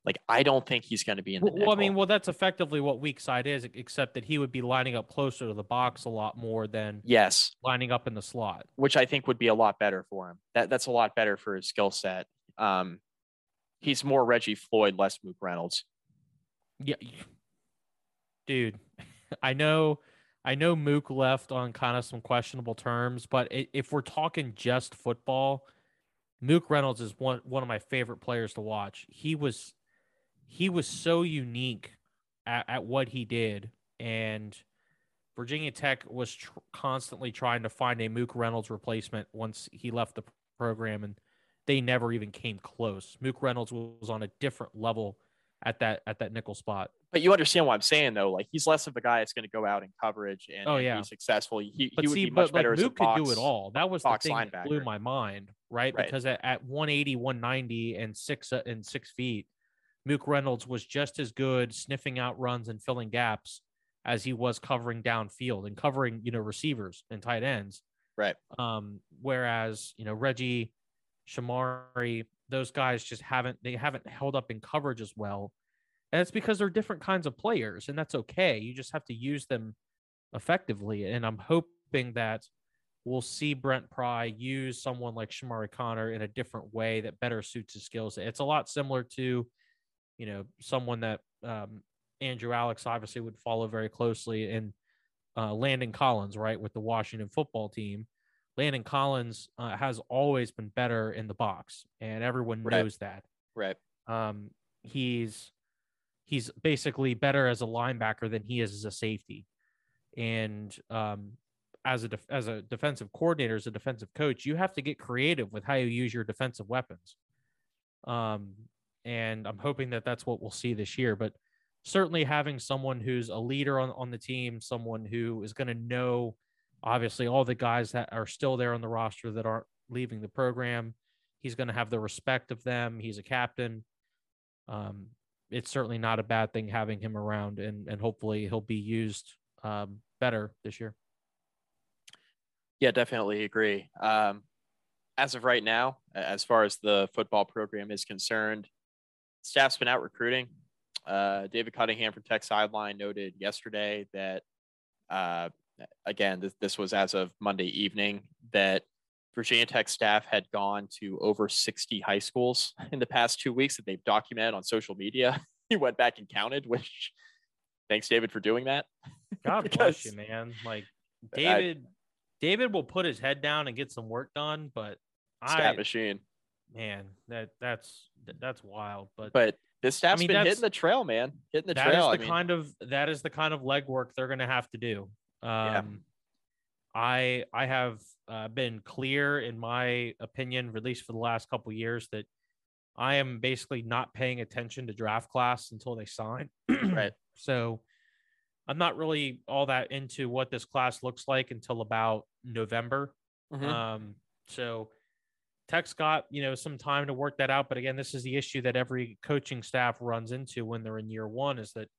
Like I don't think he's going to be in the. Well, well, I mean, well, that's effectively what weak side is, except that he would be lining up closer to the box a lot more than yes, lining up in the slot, which I think would be a lot better for him. That that's a lot better for his skill set. Um, he's more Reggie Floyd, less Mook Reynolds. Yeah, dude, [laughs] I know, I know Mook left on kind of some questionable terms, but if we're talking just football, Mook Reynolds is one one of my favorite players to watch. He was he was so unique at, at what he did, and Virginia Tech was tr- constantly trying to find a Mook Reynolds replacement once he left the program, and they never even came close. Mook Reynolds was on a different level at that at that nickel spot. But you understand what I'm saying, though. Like he's less of a guy that's going to go out in coverage and, oh, yeah. be successful. He, but he would see, be much better like, as Mook a box, could do it all. That was the thing linebacker. that blew my mind, right? Right. Because at, at 180, 190, and six uh, and six feet, Mook Reynolds was just as good sniffing out runs and filling gaps as he was covering downfield and covering, you know, receivers and tight ends. Right. Um, whereas, you know, Reggie, Chamarri, those guys just haven't they haven't held up in coverage as well. And it's because they're different kinds of players, and that's okay. You just have to use them effectively. And I'm hoping that we'll see Brent Pry use someone like Chamarri Conner in a different way that better suits his skills. It's a lot similar to, you know, someone that um, Andrew Alex obviously would follow very closely in uh, Landon Collins, right, with the Washington football team. Landon Collins uh, has always been better in the box, and everyone Right. knows that. Right. Um, he's he's basically better as a linebacker than he is as a safety, and um, as a def- as a defensive coordinator, as a defensive coach, you have to get creative with how you use your defensive weapons. Um, and I'm hoping that that's what we'll see this year. But certainly having someone who's a leader on, on the team, someone who is going to know, obviously, all the guys that are still there on the roster that aren't leaving the program. He's going to have the respect of them. He's a captain. Um, it's certainly not a bad thing having him around, and and hopefully he'll be used um, better this year. Yeah, definitely agree. Um, as of right now, as far as the football program is concerned, staff's been out recruiting. Uh, David Cunningham from Tech Sideline noted yesterday that, uh, again, this, this was as of Monday evening, that Virginia Tech staff had gone to over 60 high schools [laughs] in the past two weeks that they've documented on social media. [laughs] he went back and counted, which [laughs] thanks, David, for doing that. God Because bless you, man. Like I- David, David will put his head down and get some work done, but Stat I machine. man, that that's that's wild. But, But this staff's mean, been hitting the trail, man. Hitting the that is trail. the I mean, kind of that is the kind of legwork they're going to have to do. Um, I I have uh, been clear in my opinion, at least for the last couple years, that I am basically not paying attention to draft class until they sign. [clears throat] Right. So I'm not really all that into what this class looks like until about November. Mhm. Um, so Tech's got, you know, some time to work that out. But again, this is the issue that every coaching staff runs into when they're in year one is that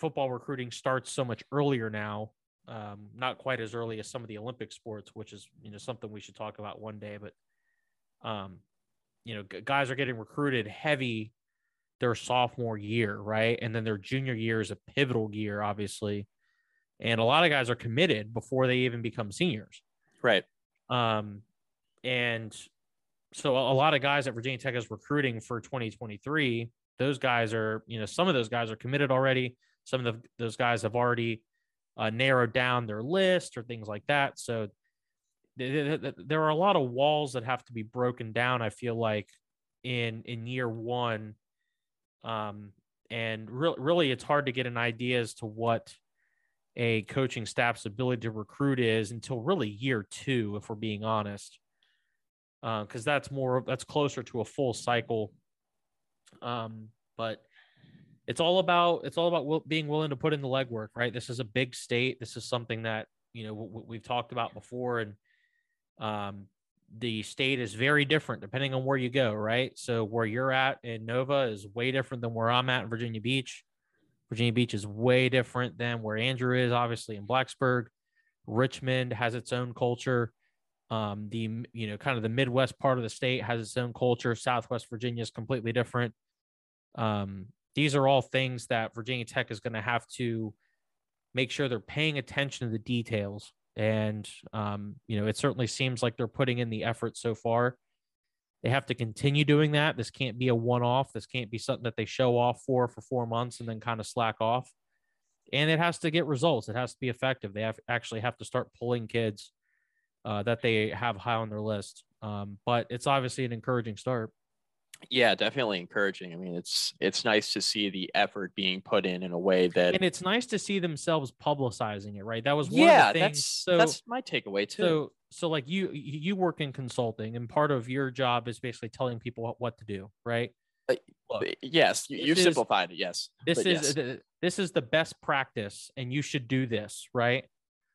football recruiting starts so much earlier now. Um, not quite as early as some of the Olympic sports, which is, you know, something we should talk about one day. But, um, you know, g- guys are getting recruited heavy their sophomore year, right? And then their junior year is a pivotal year, obviously. And a lot of guys are committed before they even become seniors. right. Um, and so a lot of guys that Virginia Tech is recruiting for 2023, those guys are, you know, some of those guys are committed already. Some of the, those guys have already uh, narrowed down their list or things like that. So th- th- th- there are a lot of walls that have to be broken down. I feel like in in year one, um, and re- really it's hard to get an idea as to what a coaching staff's ability to recruit is until really year two, if we're being honest, because that's more that's closer to a full cycle. Um, but it's all about it's all about being willing to put in the legwork, right? This is a big state. This is something that you know w- we've talked about before, and um, the state is very different depending on where you go, right? So where you're at in Nova is way different than where I'm at in Virginia Beach. Virginia Beach is way different than where Andrew is, obviously in Blacksburg. Richmond has its own culture. Um, the you know kind of the Midwest part of the state has its own culture. Southwest Virginia is completely different. Um, these are all things that Virginia Tech is going to have to make sure they're paying attention to the details. And um, you know, it certainly seems like they're putting in the effort so far. They have to continue doing that. This can't be a one-off. This can't be something that they show off for for four months and then kind of slack off. And it has to get results. It has to be effective. They have actually have to start pulling kids uh, that they have high on their list. Um, but it's obviously an encouraging start. Yeah, definitely encouraging. I mean, it's it's nice to see the effort being put in in a way that, and it's nice to see themselves publicizing it. Right, that was one yeah, of the things. That's, so that's my takeaway too. So so like you you work in consulting, and part of your job is basically telling people what what to do. Right. Uh, Look, yes, you, you simplified it. Yes. This is yes. this is the best practice, and you should do this. Right.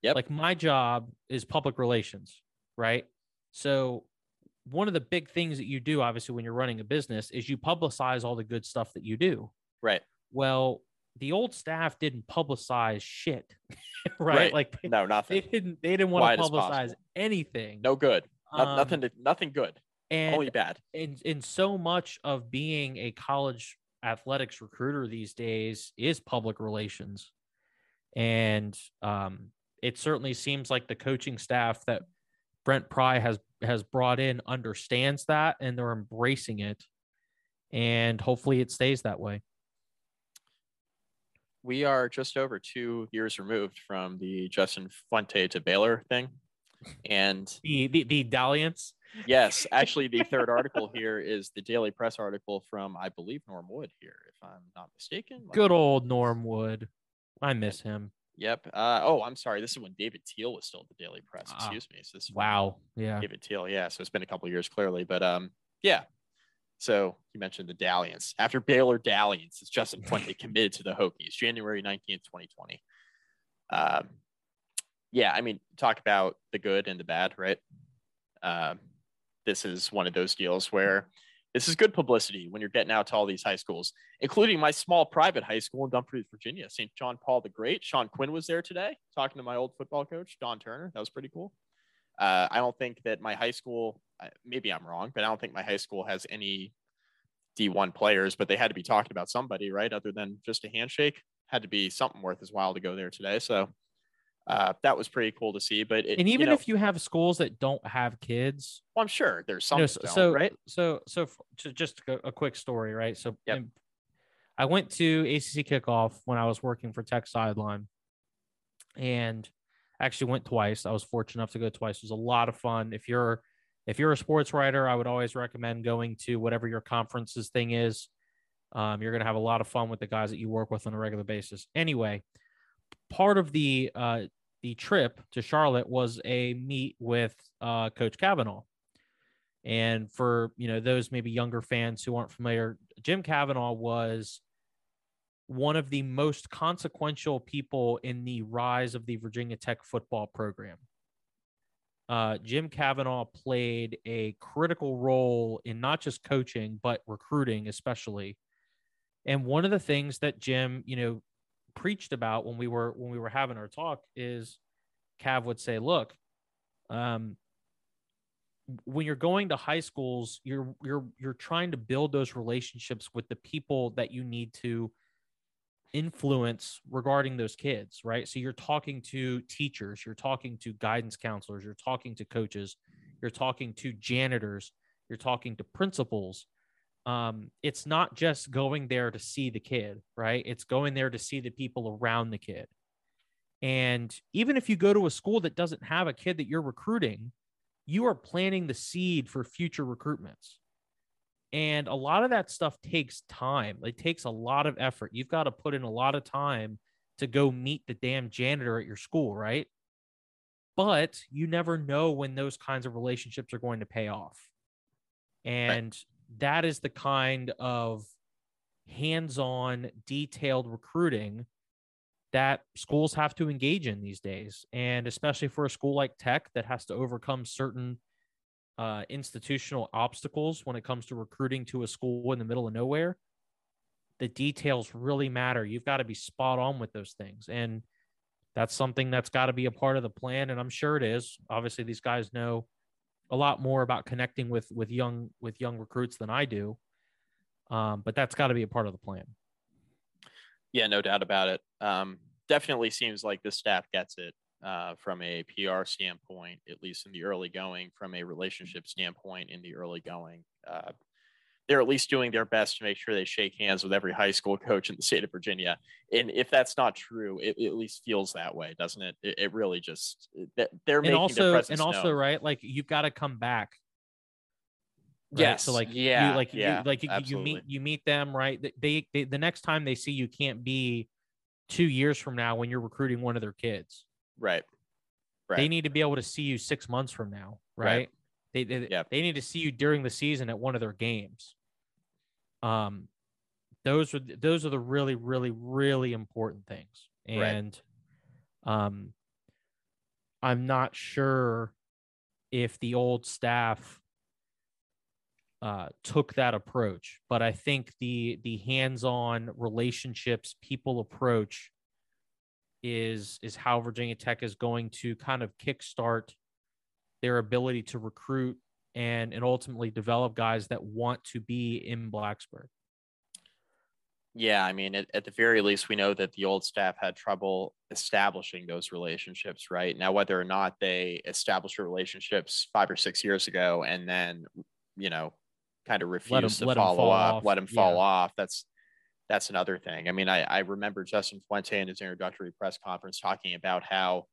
Yep. Like my job is public relations. Right. So one of the big things that you do, obviously, when you're running a business, is you publicize all the good stuff that you do. Right. Well, the old staff didn't publicize shit, [laughs] right? right? Like no, nothing. They didn't. They didn't want to publicize anything. No good. No, um, nothing. To, nothing good. And, Only bad. And in so much of being a college athletics recruiter these days is public relations, and um, it certainly seems like the coaching staff that Brent Pry has has brought in understands that and they're embracing it. And hopefully it stays that way. We are just over two years removed from the justin fuente to baylor thing. And [laughs] the the, the dalliance. Yes [laughs] actually the third article here is the daily press article from i believe norm wood here if i'm not mistaken. Good old norm wood. I miss him Yep. Uh, oh, I'm sorry. This is when David Teel was still at the Daily Press. Ah, Excuse me. So this wow. Yeah. David Teel. Yeah. So it's been a couple years clearly, but um, yeah. So you mentioned the dalliance. After Baylor dalliance, it's Justin Fuente committed to the Hokies, January 19th, 2020. Um, yeah. I mean, talk about the good and the bad, right? Um, this is one of those deals where this is good publicity when you're getting out to all these high schools, including my small private high school in Dumfries, Virginia. St. John Paul the Great. Sean Quinn was there today talking to my old football coach, Don Turner. That was pretty cool. Uh, I don't think that my high school, maybe I'm wrong, but I don't think my high school has any D1 players, but they had to be talking about somebody, right? Other than just a handshake, had to be something worth his while to go there today. So uh, that was pretty cool to see. But it, and even you know, if you have schools that don't have kids, well, I'm sure there's some. You know, so, so, right? So so just a, a, quick story, right? So yep. I went to ACC kickoff when I was working for Tech Sideline, and actually went twice. I was fortunate enough to go twice. It was a lot of fun. If you're if you're a sports writer, I would always recommend going to whatever your conferences thing is. Um, you're going to have a lot of fun with the guys that you work with on a regular basis. Anyway, part of the uh, the trip to Charlotte was a meet with uh, Coach Cavanaugh. And for you know those maybe younger fans who aren't familiar, Jim Cavanaugh was one of the most consequential people in the rise of the Virginia Tech football program. Uh, Jim Cavanaugh played a critical role in not just coaching but recruiting, especially. And one of the things that Jim, you know, preached about when we were when we were having our talk is Cav would say, look, um, when you're going to high schools, you're you're you're trying to build those relationships with the people that you need to influence regarding those kids, right? So you're talking to teachers, you're talking to guidance counselors, you're talking to coaches, you're talking to janitors, you're talking to principals, um, it's not just going there to see the kid, right? It's going there to see the people around the kid. And even if you go to a school that doesn't have a kid that you're recruiting, you are planting the seed for future recruitments. And a lot of that stuff takes time. It takes a lot of effort. You've got to put in a lot of time to go meet the damn janitor at your school, right? But you never know when those kinds of relationships are going to pay off. And that is the kind of hands-on detailed recruiting that schools have to engage in these days and especially for a school like tech that has to overcome certain uh, institutional obstacles when it comes to recruiting to a school in the middle of nowhere the details really matter. You've got to be spot on with those things. And that's something that's got to be a part of the plan. And I'm sure it is. Obviously, these guys know a lot more about connecting with with young with young recruits than I do. Um, but that's got to be a part of the plan. Yeah, no doubt about it. Um, definitely seems like the staff gets it uh, from a PR standpoint, at least in the early going, from a relationship standpoint in the early going. Uh, they're at least doing their best to make sure they shake hands with every high school [laughs] coach in the state of Virginia. And if that's not true, it, it at least feels that way, doesn't it? It, it really just they're making and also their and also known. right, like you've got to come back. Right? Yes. So like yeah, you, like yeah, you, like you, you meet you meet them right. They, they the next time they see you can't be two years from now when you're recruiting one of their kids. right. Right. They need to be able to see you six months from now, right? Right. They they, Yep. they need to see you during the season at one of their games. Um, those are those are the really really really important things, Right. and um, I'm not sure if the old staff uh, took that approach, but I think the the hands-on relationships people approach is is how Virginia Tech is going to kind of kickstart their ability to recruit and and ultimately develop guys that want to be in Blacksburg. Yeah, I mean, at, at the very least, we know that the old staff had trouble establishing those relationships, right? Now, whether or not they established relationships five or six years ago and then, you know, kind of refused to follow fall up, off, let them fall yeah. off, that's that's another thing. I mean, I, I remember Justin Fuente in his introductory press conference talking about how,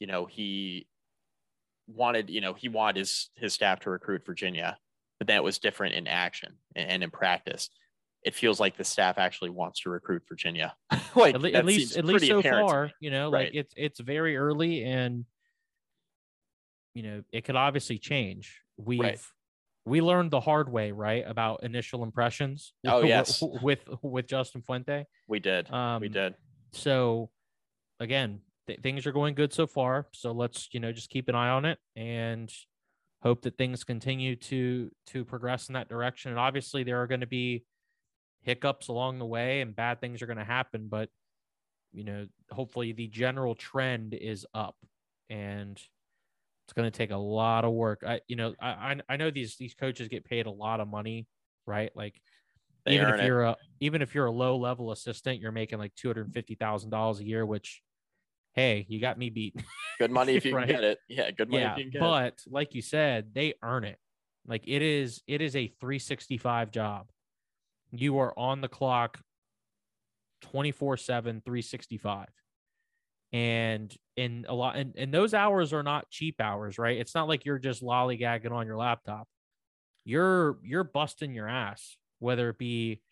you know, he wanted, you know, he wanted his his staff to recruit Virginia, but that was different in action and, and in practice it feels like the staff actually wants to recruit Virginia. [laughs] like At, le- at least at least so apparent far, you know, Right. like it's it's very early and you know, it could obviously change. We've we learned the hard way, right, about initial impressions. [laughs] Oh, with- yes. with with Justin Fuente. We did. Um, we did. so again th- things are going good so far so let's you know just keep an eye on it and hope that things continue to to progress in that direction. And obviously there are going to be hiccups along the way and bad things are going to happen but you know hopefully the general trend is up and it's going to take a lot of work. I you know I, I know these these coaches get paid a lot of money right? Like They even if you're a even if you're a low level assistant, you're making like two hundred fifty thousand dollars a year. Which, hey, you got me beat. Good money if [laughs] you right. can get it. Yeah, good money yeah, if you can get it. but like you said, they earn it. Like it is, it is a three sixty five job. You are on the clock, 24 7 365 and in a lot and, and those hours are not cheap hours right it's not like you're just lollygagging on your laptop you're you're busting your ass whether it be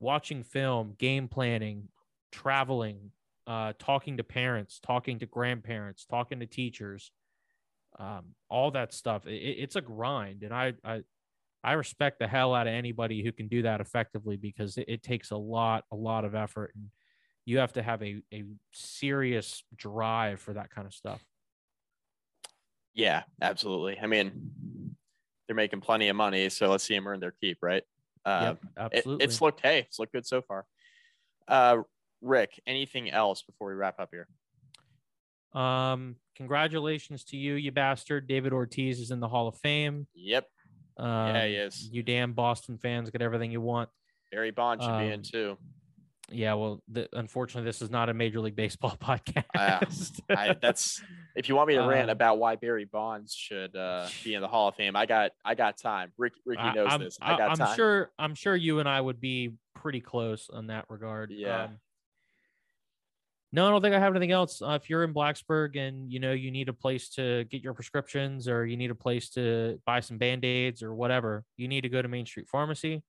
watching film game planning traveling uh talking to parents talking to grandparents talking to teachers um all that stuff it, it's a grind and i i I respect the hell out of anybody who can do that effectively because it, it takes a lot, a lot of effort, and you have to have a, a serious drive for that kind of stuff. Yeah, absolutely. I mean, they're making plenty of money, so let's see them earn their keep, right? Uh, yep, it- absolutely. it's looked hey, it's looked good so far. Uh, Rick, anything else before we wrap up here? um, congratulations to you, you bastard. David Ortiz is in the Hall of Fame. Yep, Um, yeah, he is. You damn Boston fans get everything you want. Barry Bond should be in Um, too. Yeah, well, the, unfortunately, this is not a Major League Baseball [laughs] podcast. I, that's if you want me to rant Um, about why Barry Bonds should uh, be in the Hall of Fame. I got I got time. Rick, Ricky I- knows I'm, this. I got am time. sure. I'm sure you and I would be pretty close on that regard. Yeah. Um, no, I don't think I have anything else. Uh, if you're in Blacksburg and you know you need a place to get your prescriptions, or you need a place to buy some band aids or whatever, you need to go to Main Street Pharmacy.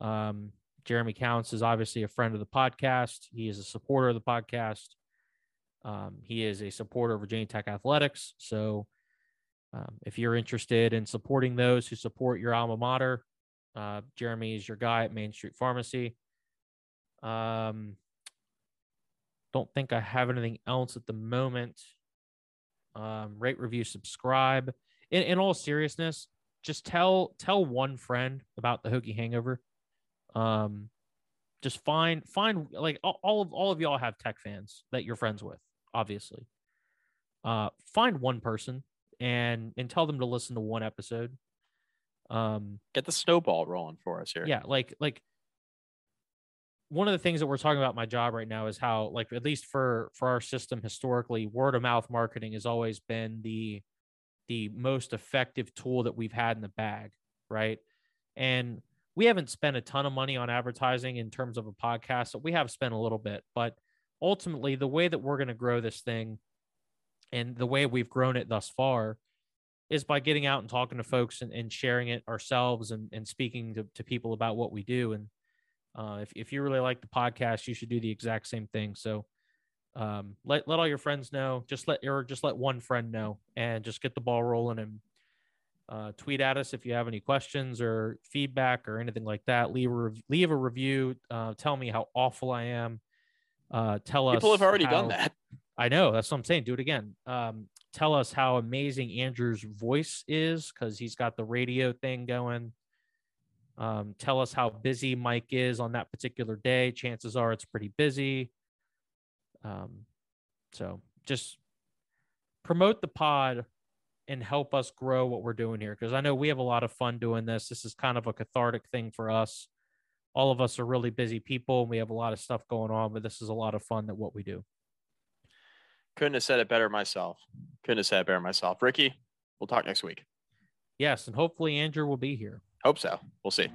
Um, Jeremy Counts is obviously a friend of the podcast. He is a supporter of the podcast. Um, he is a supporter of Virginia Tech athletics. So, um, if you're interested in supporting those who support your alma mater, uh, Jeremy is your guy at Main Street Pharmacy. Um, don't think I have anything else at the moment. Um, rate, review, subscribe. In, in all seriousness, just tell tell one friend about the Hokie Hangover. Um, just find find like all, all of all of y'all have tech fans that you're friends with, obviously. Uh, find one person and and tell them to listen to one episode. Um, Get the snowball rolling for us here. yeah, like like one of the things that we're talking about my job right now is how like at least for for our system historically word of mouth marketing has always been the the most effective tool that we've had in the bag right? And we haven't spent a ton of money on advertising in terms of a podcast so we have spent a little bit but ultimately the way that we're going to grow this thing and the way we've grown it thus far is by getting out and talking to folks and, and sharing it ourselves and, and speaking to, to people about what we do. And uh, if, if you really like the podcast, you should do the exact same thing. So um, let let all your friends know. Just let or just let one friend know, and just get the ball rolling. And uh, tweet at us if you have any questions or feedback or anything like that. Leave a rev- leave a review. Uh, tell me how awful I am. Uh, tell us People have already how- done that. I know that's what I'm saying. Do it again. Um, tell us how amazing Andrew's voice is because he's got the radio thing going. Um, tell us how busy Mike is on that particular day. Chances are it's pretty busy. Um, so just promote the pod and help us grow what we're doing here because I know we have a lot of fun doing this. This is kind of a cathartic thing for us. All of us are really busy people and we have a lot of stuff going on, but this is a lot of fun that what we do. Couldn't have said it better myself. Couldn't have said it better myself. Ricky, we'll talk next week. Yes, and hopefully Andrew will be here. Hope so. We'll see.